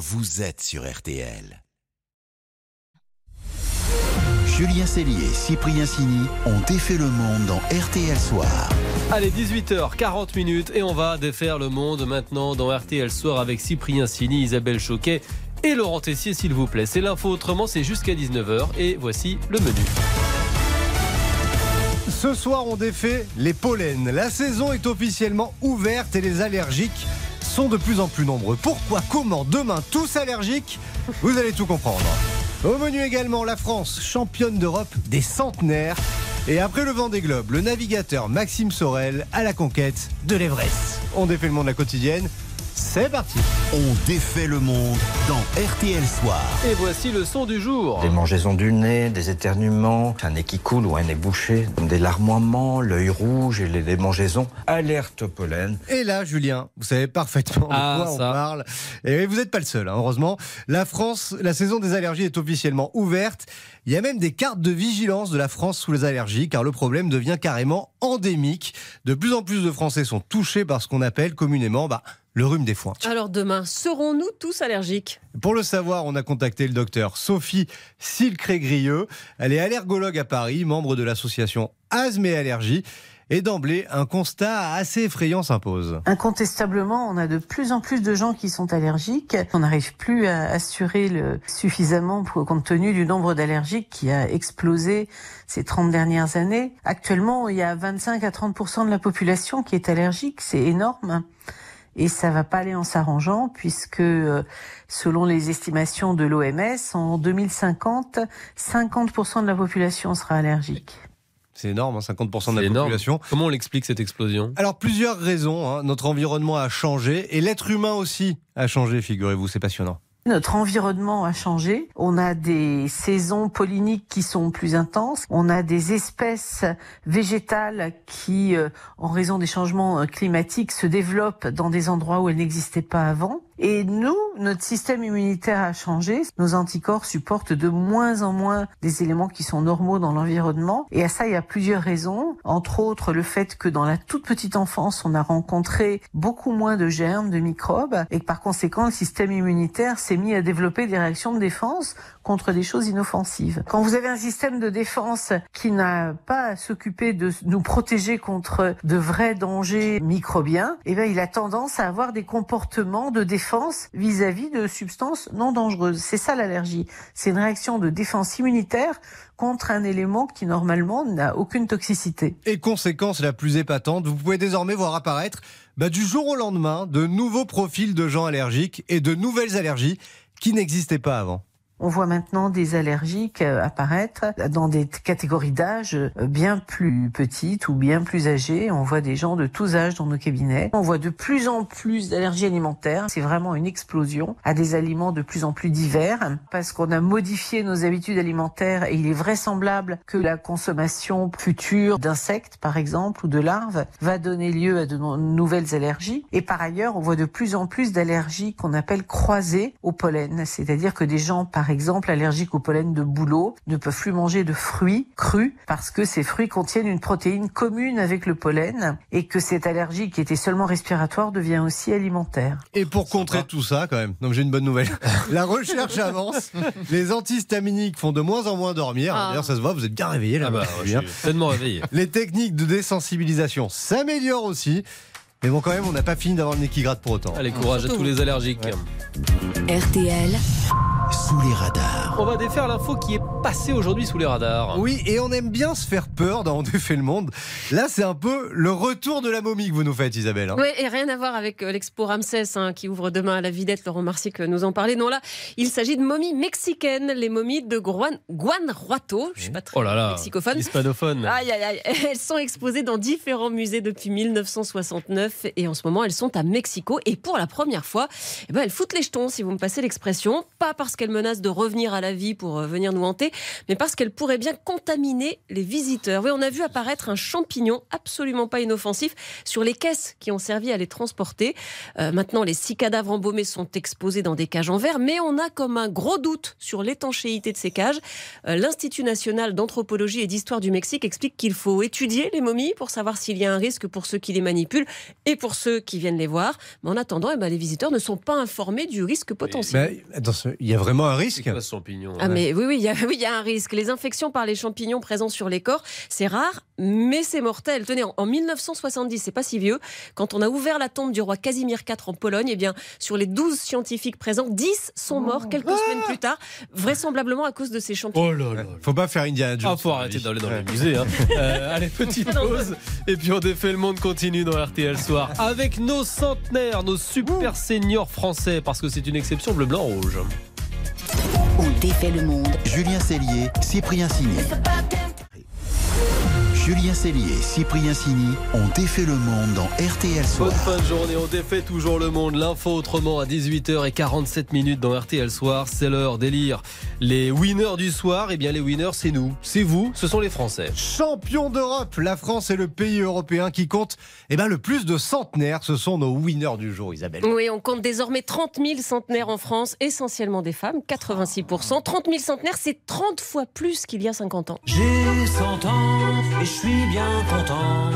vous êtes sur RTL. Julien Cellier et Cyprien Sini ont défait le monde dans RTL Soir. Allez, 18h40 minutes et on va défaire le monde maintenant dans RTL Soir avec Cyprien Sini, Isabelle Choquet et Laurent Tessier, s'il vous plaît. C'est l'info autrement, c'est jusqu'à 19h et voici le menu. Ce soir, on défait les pollens. La saison est officiellement ouverte et les allergiques sont de plus en plus nombreux. Pourquoi Comment Demain, tous allergiques Vous allez tout comprendre. Au menu également, la France, championne d'Europe des centenaires. Et après le vent des globes, le navigateur Maxime Sorel à la conquête de l'Everest. On défait le monde de la quotidienne. C'est parti On défait le monde dans RTL Soir. Et voici le son du jour. Des mangeaisons du nez, des éternuements, un nez qui coule ou un nez bouché, des larmoiements, l'œil rouge et les démangeaisons. Alerte au pollen. Et là, Julien, vous savez parfaitement de Ah, quoi on parle. Et vous n'êtes pas le seul, hein, heureusement. La France, la saison des allergies est officiellement ouverte. Il y a même des cartes de vigilance de la France sous les allergies, car le problème devient carrément endémique. De plus en plus de Français sont touchés par ce qu'on appelle communément bah, le rhume des foins. Alors demain, serons-nous tous allergiques? Pour le savoir, on a contacté le docteur Sophie Silcré-Grieux. Elle est allergologue à Paris, membre de l'association Asthme et Allergies. Et d'emblée, un constat assez effrayant s'impose. Incontestablement, on a de plus en plus de gens qui sont allergiques. On n'arrive plus à assurer le suffisamment pour, compte tenu du nombre d'allergiques qui a explosé ces 30 dernières années. Actuellement, il y a 25 à 30 de la population qui est allergique. C'est énorme. Et ça va pas aller en s'arrangeant puisque, euh, selon les estimations de l'OMS, en 2050, 50% de la population sera allergique. C'est énorme, hein, 50% de C'est la énorme. population. Comment on l'explique cette explosion? Alors plusieurs raisons. hein. Notre environnement a changé et l'être humain aussi a changé, figurez-vous. C'est passionnant. Notre environnement a changé. On a des saisons polliniques qui sont plus intenses. On a des espèces végétales qui, euh, en raison des changements euh, climatiques, se développent dans des endroits où elles n'existaient pas avant. Et nous, notre système immunitaire a changé. Nos anticorps supportent de moins en moins des éléments qui sont normaux dans l'environnement. Et à ça, il y a plusieurs raisons. Entre autres, le fait que dans la toute petite enfance, on a rencontré beaucoup moins de germes, de microbes, et que par conséquent, le système immunitaire s'est mis à développer des réactions de défense contre des choses inoffensives. Quand vous avez un système de défense qui n'a pas à s'occuper de nous protéger contre de vrais dangers microbiens, eh bien, il a tendance à avoir des comportements de défense vis-à-vis de substances non dangereuses. C'est ça l'allergie. C'est une réaction de défense immunitaire contre un élément qui normalement n'a aucune toxicité. Et conséquence la plus épatante, vous pouvez désormais voir apparaître bah, du jour au lendemain de nouveaux profils de gens allergiques et de nouvelles allergies qui n'existaient pas avant. On voit maintenant des allergiques euh, apparaître dans des catégories d'âge euh, bien plus petites ou bien plus âgées. On voit des gens de tous âges dans nos cabinets. On voit de plus en plus d'allergies alimentaires. C'est vraiment une explosion à des aliments de plus en plus divers parce qu'on a modifié nos habitudes alimentaires et il est vraisemblable que la consommation future d'insectes, par exemple, ou de larves va donner lieu à de no- nouvelles allergies. Et par ailleurs, on voit de plus en plus d'allergies qu'on appelle croisées au pollen. C'est-à-dire que des gens, par exemple, allergiques au pollen de bouleau ne peuvent plus manger de fruits crus parce que ces fruits contiennent une protéine commune avec le pollen et que cette allergie qui était seulement respiratoire devient aussi alimentaire. Et pour contrer tout ça, quand même, donc j'ai une bonne nouvelle. La recherche avance. Les antihistaminiques font de moins en moins dormir. Ah. D'ailleurs, ça se voit, vous êtes bien réveillé là. Ah bah, je suis pleinement réveillé. Les techniques de désensibilisation s'améliorent aussi. Mais bon, quand même, on n'a pas fini d'avoir le nez qui gratte pour autant. Allez, courage à tous les allergiques. RTL, Sous les radars. On va défaire l'info qui est passée aujourd'hui sous les radars. Oui, et on aime bien se faire peur dans On défait le monde. Là, c'est un peu le retour de la momie que vous nous faites, Isabelle. hein. Oui, et rien à voir avec euh, l'expo Ramsès hein, qui ouvre demain à la Villette. Laurent Marsic nous en parlait. Non, là, il s'agit de momies mexicaines, les momies de Guan- Guanajuato. Je suis pas très Oh là là, mexicophone. hispanophone. Aïe, aïe, aïe. Elles sont exposées dans différents musées depuis 1969 et en ce moment elles sont à Mexico. Et pour la première fois, eh ben, elles foutent les jetons, si vous me passez l'expression. Pas parce qu'elle menace de revenir à la vie pour euh, venir nous hanter, mais parce qu'elle pourrait bien contaminer les visiteurs. Oui, on a vu apparaître un champignon absolument pas inoffensif sur les caisses qui ont servi à les transporter. Euh, maintenant, les six cadavres embaumés sont exposés dans des cages en verre, mais on a comme un gros doute sur l'étanchéité de ces cages. Euh, L'Institut national d'anthropologie et d'histoire du Mexique explique qu'il faut étudier les momies pour savoir s'il y a un risque pour ceux qui les manipulent et pour ceux qui viennent les voir. Mais en attendant, eh ben, les visiteurs ne sont pas informés du risque potentiel. Il y a vraiment un risque. Pas ce champignon. Ah mais oui, oui, il y, a, oui, il y a un risque. Les infections par les champignons présents sur les corps, c'est rare, mais c'est mortel. Tenez, en- en 1970, c'est pas si vieux, quand on a ouvert la tombe du roi Casimir IV en Pologne, eh bien, sur les 12 scientifiques présents, 10 sont morts quelques semaines plus tard, vraisemblablement à cause de ces champignons. Oh là là. Faut pas faire Indiana Jones. Ah, faut arrêter d'aller dans les musées. Hein. Euh, allez, petite pause. Et puis on défait le monde continue dans RTL Soir. Avec nos centenaires, nos super seniors français. Parce que c'est une exception bleu, blanc, rouge. On défait le monde. Julien Cellier, Cyprien Signé. Julien Cellier et Cyprien Signy ont défait le monde dans RTL Bonne Soir. fin de journée, on défait toujours le monde. L'info autrement à 18h47 minutes dans RTL Soir. C'est l'heure d'élire les winners du soir. Et bien les winners, c'est nous, c'est vous, ce sont les Français. Champion d'Europe, la France est le pays européen qui compte eh ben, le plus de centenaires. Ce sont nos winners du jour, Isabelle. Oui, on compte désormais 30 000 centenaires en France, essentiellement des femmes, 86%. 30 000 centenaires, c'est 30 fois plus qu'il y a 50 ans. J'ai 100 ans et je suis bien content.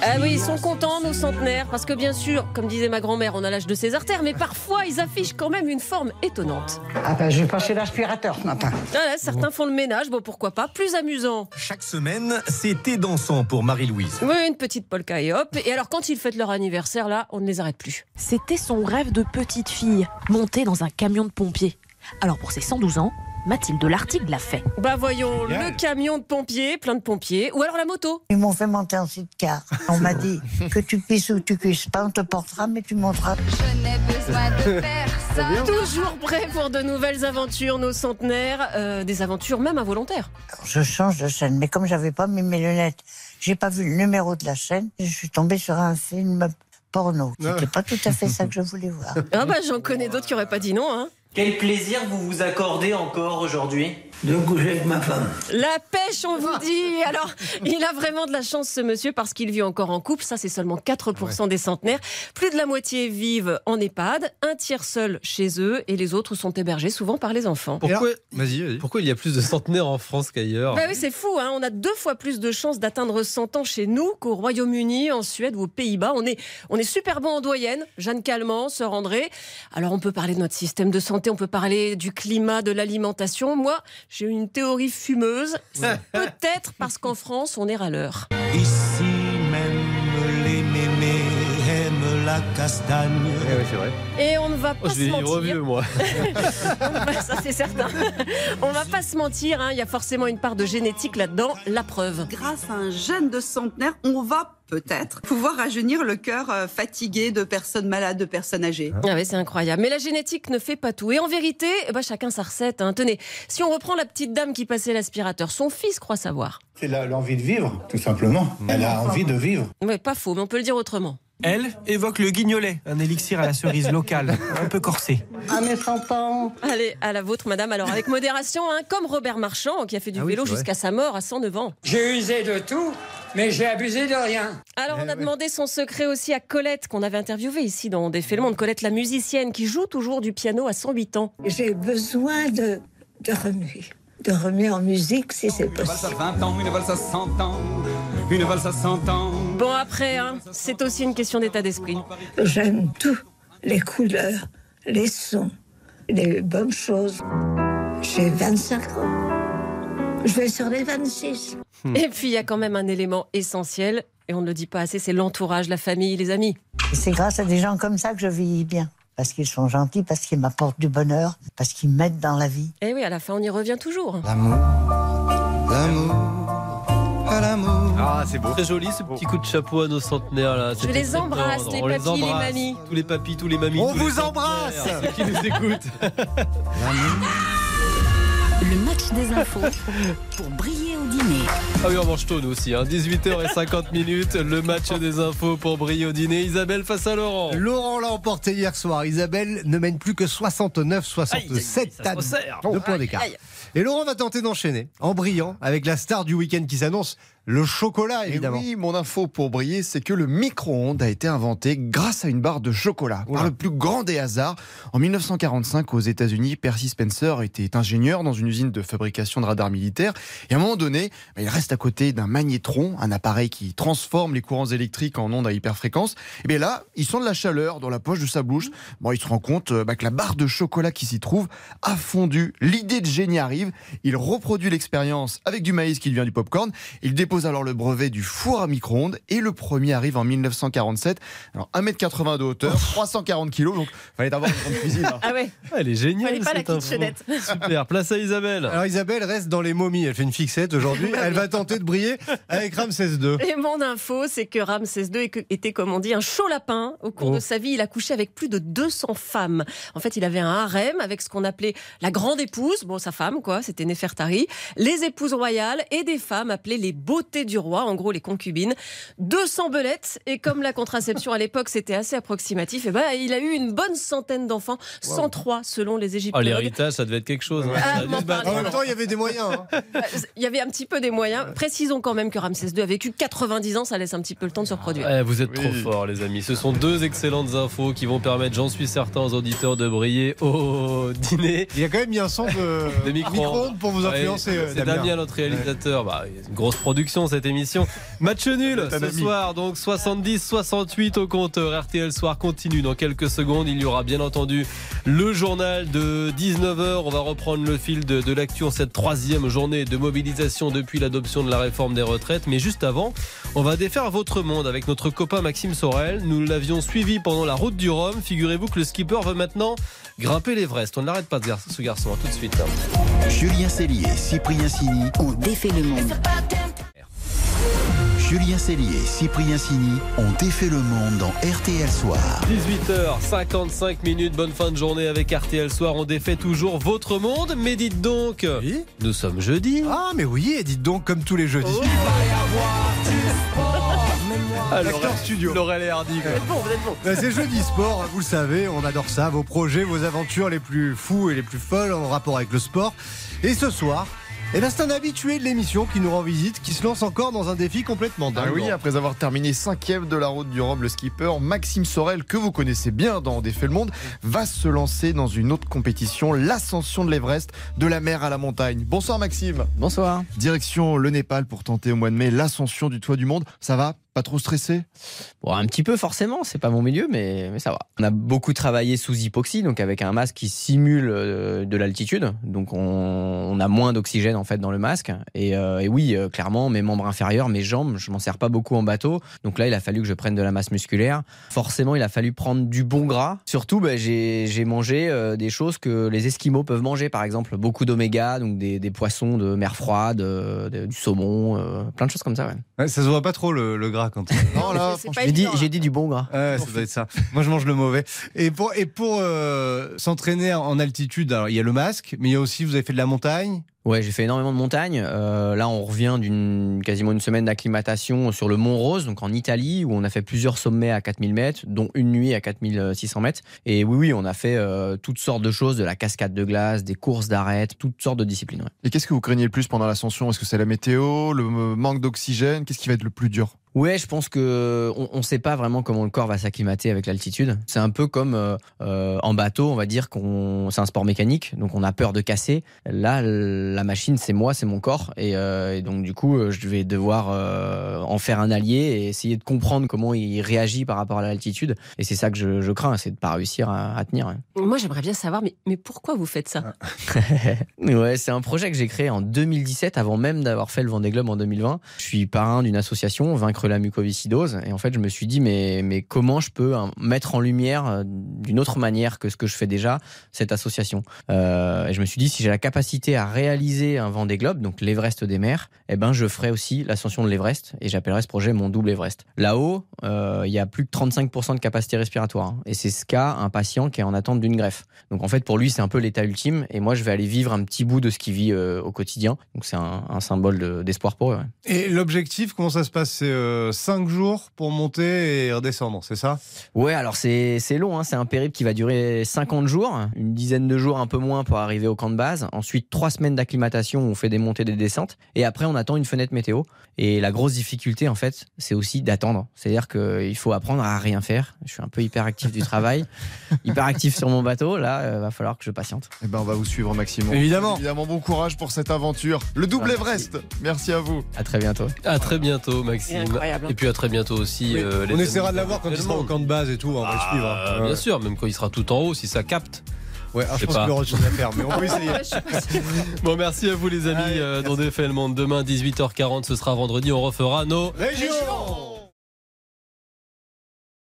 Ah oui, ils sont contents, nos centenaires, parce que bien sûr, comme disait ma grand-mère, on a l'âge de ses artères, mais parfois ils affichent quand même une forme étonnante. Ah ben, je vais passer l'aspirateur ce matin. Voilà, certains font le ménage, bon pourquoi pas, plus amusant. Chaque semaine, c'était dansant pour Marie-Louise. Oui, une petite polka et hop. Et alors quand ils fêtent leur anniversaire, là, on ne les arrête plus. C'était son rêve de petite fille, monter dans un camion de pompiers. Alors pour ses 112 ans, Mathilde Lartigue l'a fait. Bah voyons, le camion de pompiers, plein de pompiers, ou alors la moto. Ils m'ont fait monter en sidecar. On m'a dit que tu puisses ou tu puisses pas, on te portera, mais tu monteras. Toujours prêts pour de nouvelles aventures, nos centenaires, euh, des aventures même involontaires. Alors, je change de chaîne, mais comme j'avais pas mis mes lunettes, j'ai pas vu le numéro de la chaîne, je suis tombée sur un film porno. C'était pas tout à fait ça que je voulais voir. Ah bah j'en connais d'autres qui auraient pas dit non, hein. Quel plaisir vous vous accordez encore aujourd'hui? De coucher avec ma femme. La pêche, on vous dit. Alors, il a vraiment de la chance, ce monsieur, parce qu'il vit encore en couple. Ça, c'est seulement 4% des centenaires. Plus de la moitié vivent en EHPAD, un tiers seul chez eux, et les autres sont hébergés souvent par les enfants. Pourquoi, Vas-y, vas-y. pourquoi il y a plus de centenaires en France qu'ailleurs Bah oui, c'est fou. Hein. On a deux fois plus de chances d'atteindre 100 ans chez nous qu'au Royaume-Uni, en Suède ou aux Pays-Bas. On est, on est super bon en doyenne. Jeanne Calment, Sœur André. Alors, on peut parler de notre système de santé, on peut parler du climat, de l'alimentation. Moi, j'ai une théorie fumeuse. C'est peut-être parce qu'en France, on est râleur. Ici même les mémés aiment la castagne. Eh oui, c'est vrai. Et on ne va Oh, pas je se mentir. moi. Ça, c'est certain. On va pas se mentir. hein. Il y a forcément une part de génétique là-dedans. La preuve. Grâce à un gène de centenaire, on va peut-être pouvoir rajeunir le cœur euh, fatigué de personnes malades, de personnes âgées. Ah ouais, c'est incroyable. Mais la génétique ne fait pas tout. Et en vérité, ben, chacun sa recette. hein. Tenez, si on reprend la petite dame qui passait l'aspirateur, son fils croit savoir. C'est l'envie de vivre, tout simplement. Elle a envie de vivre. Ouais, pas faux, mais on peut le dire autrement. Elle évoque le guignolet, un élixir à la cerise locale, un peu corsé. À mes 100 ans. Allez, à la vôtre, madame. Alors, avec modération, hein, comme Robert Marchand, qui a fait du Ah oui, vélo jusqu'à sa mort à 109 ans. J'ai usé de tout, mais j'ai abusé de rien. Alors, Eh on a demandé son secret aussi à Colette, qu'on avait interviewée ici dans Défait le Monde. Colette, la musicienne, qui joue toujours du piano à 108 ans. J'ai besoin de, de remuer. De remuer en musique si c'est possible. 20 ans, une valse à 100 ans, une valse à 100 ans. Bon, après, hein, c'est aussi une question d'état d'esprit. J'aime tout. Les couleurs, les sons, les bonnes choses. J'ai 25 ans. Je vais sur les 26. Et puis, il y a quand même un élément essentiel, et on ne le dit pas assez, c'est l'entourage, la famille, les amis. C'est grâce à des gens comme ça que je vis bien. Parce qu'ils sont gentils, parce qu'ils m'apportent du bonheur, parce qu'ils m'aident dans la vie. Et oui, à la fin, on y revient toujours. L'amour, l'amour, à l'amour. Ah, c'est beau. Très joli ce petit coup de chapeau à nos centenaires là. Je les embrasse, les papis, les embrasse. mamies. Tous les papis, tous les mamies. On vous embrasse Ceux qui nous écoutent. Le match des infos pour briller dîner. Ah oui, on mange tôt nous aussi. Hein. 18h50 minutes, le match des infos pour briller au dîner. Isabelle face à Laurent. Laurent l'a emporté hier soir. Isabelle ne mène plus que 69-67 ça se resserre. Deux points d'écart. Et Laurent va tenter d'enchaîner en brillant avec la star du week-end qui s'annonce, le chocolat Et oui, mon info pour briller, c'est que le micro-ondes a été inventé grâce à une barre de chocolat. Par le plus grand des hasards, en 1945 aux États-Unis, Percy Spencer était ingénieur dans une usine de fabrication de radars militaires. Et à un moment donné, il reste à côté d'un magnétron, un appareil qui transforme les courants électriques en ondes à hyperfréquence. Et bien là, il sent de la chaleur dans la poche de sa bouche. Bon, il se rend compte euh, bah, que la barre de chocolat qui s'y trouve a fondu. L'idée de génie arrive. Il reproduit l'expérience avec du maïs qui devient du popcorn. Il dépose alors le brevet du four à micro-ondes et le premier arrive en 1947. Alors 1m80 de hauteur, 340 kg, donc fallait avoir une grande cuisine. hein. Ah ouais. Elle est géniale. Fallait pas la kitchenette. Super. Place à Isabelle. Alors Isabelle reste dans les momies. Elle fait une fixette aujourd'hui. Elle va tenter de briller avec Ramsès II. Et mon info, c'est que Ramsès II était, comme on dit, un chaud lapin. Au cours Oh. de sa vie, il a couché avec plus de 200 femmes. En fait, il avait un harem avec ce qu'on appelait la grande épouse, bon, sa femme, quoi, c'était Néfertari, les épouses royales et des femmes appelées les beautés du roi, en gros les concubines. 200 belettes, et comme la contraception à l'époque, c'était assez approximatif, et ben, il a eu une bonne centaine d'enfants, 103 selon les Oh, égyptologues. l'héritage, ça devait être quelque chose. hein. Ah, En même temps, il y avait des moyens. hein. Il y avait un petit peu des moyens. Précisons quand même que Ramsès II a vécu 90 ans, ça laisse un petit peu le temps de se reproduire. Eh, vous êtes trop forts, les amis. Ce sont deux excellentes infos qui vont permettre, j'en suis certain, aux auditeurs de briller au dîner. Il y a quand même mis un son de, De micro-ondes. pour vous Ouais, influencer. euh, c'est Damien, notre réalisateur. Bah, une grosse production cette émission. Match nul ce ami. soir, donc 70-68 au compteur. RTL Soir continue dans quelques secondes. Il y aura bien entendu le journal de 19h. On va reprendre le fil de, de l'actu en cette troisième journée de mobilisation depuis l'adoption de la réforme des retraites. Mais juste avant, on va défaire votre monde avec notre copain Maxime Sorel. Nous l'avions suivi pendant la route du Rhum. Figurez-vous que le skipper veut maintenant grimper l'Everest. On n'arrête pas ce garçon, ce garçon. À tout de suite. Julien Cellier, Cyprien Sini. On défait le monde. Julien Cellier, Cyprien Sini ont défait le monde dans RTL Soir. 18h55 minutes, bonne fin de journée avec RTL Soir. On défait toujours votre monde, mais dites donc, Oui. nous sommes jeudi. Ah, mais oui, et dites donc, comme tous les jeudis. Ah, L'acteur Laurel- studio. Laurel et Hardy. quoi. Bon, vous êtes bon. Bah, c'est jeudi sport, vous le savez, on adore ça, vos projets, vos aventures les plus fous et les plus folles en rapport avec le sport. Et ce soir, eh ben, c'est un habitué de l'émission qui nous rend visite, qui se lance encore dans un défi complètement Ah dingue. oui, après avoir terminé cinquième de la route du Rhum, le skipper Maxime Sorel, que vous connaissez bien dans Défait le Monde, va se lancer dans une autre compétition, l'ascension de l'Everest, de la mer à la montagne. Bonsoir Maxime. Bonsoir. Direction le Népal pour tenter au mois de mai l'ascension du toit du monde. Ça va? Pas trop stressé Bon, un petit peu forcément, c'est pas mon milieu, mais, mais ça va. On a beaucoup travaillé sous hypoxie, donc avec un masque qui simule euh, de l'altitude, donc on, on a moins d'oxygène en fait dans le masque. Et, euh, et oui, euh, clairement, mes membres inférieurs, mes jambes, je m'en sers pas beaucoup en bateau, donc là il a fallu que je prenne de la masse musculaire. Forcément, il a fallu prendre du bon gras. Surtout, bah, j'ai mangé euh, des choses que les Esquimaux peuvent manger, par exemple beaucoup d'oméga, donc des, des poissons de mer froide, de- du saumon, euh, plein de choses comme ça. Ouais. Ouais, ça se voit pas trop le, le gras quand Non, là, J'ai dit, évident, j'ai dit du bon gras. Ouais, ça doit être ça. Moi, je mange le mauvais. Et pour, et pour euh, s'entraîner en altitude, alors, il y a le masque, mais il y a aussi, vous avez fait de la montagne. Ouais, j'ai fait énormément de montagnes. Euh, là, on revient d'une quasiment une semaine d'acclimatation sur le Mont Rose, donc en Italie, où on a fait plusieurs sommets à 4000 mètres, dont une nuit à 4600 mètres. Et oui, oui, on a fait euh, toutes sortes de choses, de la cascade de glace, des courses d'arêtes, toutes sortes de disciplines. ouais. Et qu'est-ce que vous craignez le plus pendant l'ascension? Est-ce que c'est la météo, le manque d'oxygène? Qu'est-ce qui va être le plus dur? Ouais, je pense que on, on sait pas vraiment comment le corps va s'acclimater avec l'altitude. C'est un peu comme euh, euh, en bateau, on va dire qu'on c'est un sport mécanique, donc on a peur de casser. Là, la machine, c'est moi, c'est mon corps, et, euh, et donc du coup, euh, je vais devoir euh, en faire un allié et essayer de comprendre comment il réagit par rapport à l'altitude. Et c'est ça que je, je crains, c'est de pas réussir à, à tenir. ouais. Moi, j'aimerais bien savoir, mais, mais pourquoi vous faites ça? Ouais, c'est un projet que j'ai créé en 2017, avant même d'avoir fait le Vendée Globe en 2020. Je suis parrain d'une association, Vaincre la mucoviscidose, et en fait, je me suis dit, mais, mais comment je peux hein, mettre en lumière d'une autre manière que ce que je fais déjà, cette association? Euh, Et je me suis dit, si j'ai la capacité à réaliser réaliser un Vendée Globe, donc l'Everest des mers, eh ben je ferai aussi l'ascension de l'Everest et j'appellerai ce projet mon double Everest. Là-haut, euh, il y a plus de 35% de capacité respiratoire hein, et c'est ce qu'a un patient qui est en attente d'une greffe. Donc en fait pour lui c'est un peu l'état ultime et moi je vais aller vivre un petit bout de ce qu'il vit euh, au quotidien. Donc c'est un, un symbole de- d'espoir pour eux. ouais. Et l'objectif, comment ça se passe? C'est 5 jours pour monter et redescendre, c'est ça? Ouais, alors c'est long, hein. c'est un périple qui va durer 50 jours, une dizaine de jours un peu moins pour arriver au camp de base, ensuite trois semaines d'acclimatation où on fait des montées, des descentes, et après on attend une fenêtre météo. Et la grosse difficulté en fait, c'est aussi d'attendre. C'est-à-dire qu'il faut apprendre à rien faire. Je suis un peu hyperactif du travail, hyperactif sur mon bateau, là, il va falloir que je patiente. Eh ben, on va vous suivre, Maxime. Évidemment. Évidemment, bon courage pour cette aventure. Le double Ah, Everest. Merci à vous. À très bientôt. À très bientôt, Maxime. Incroyable. Et puis à très bientôt aussi. Oui. euh, les On essaiera de l'avoir quand il sera au camp de base et tout, on va le Ah, suivre. hein. Bien Ouais. sûr, même quand il sera tout en haut, si ça capte. Ouais, ah, Je pense pas. qu'il y aura autre chose à faire, mais on peut essayer. Bon, merci à vous les amis Allez, euh, dans Défait le Monde. Demain, 18h40, ce sera vendredi. On refera nos Région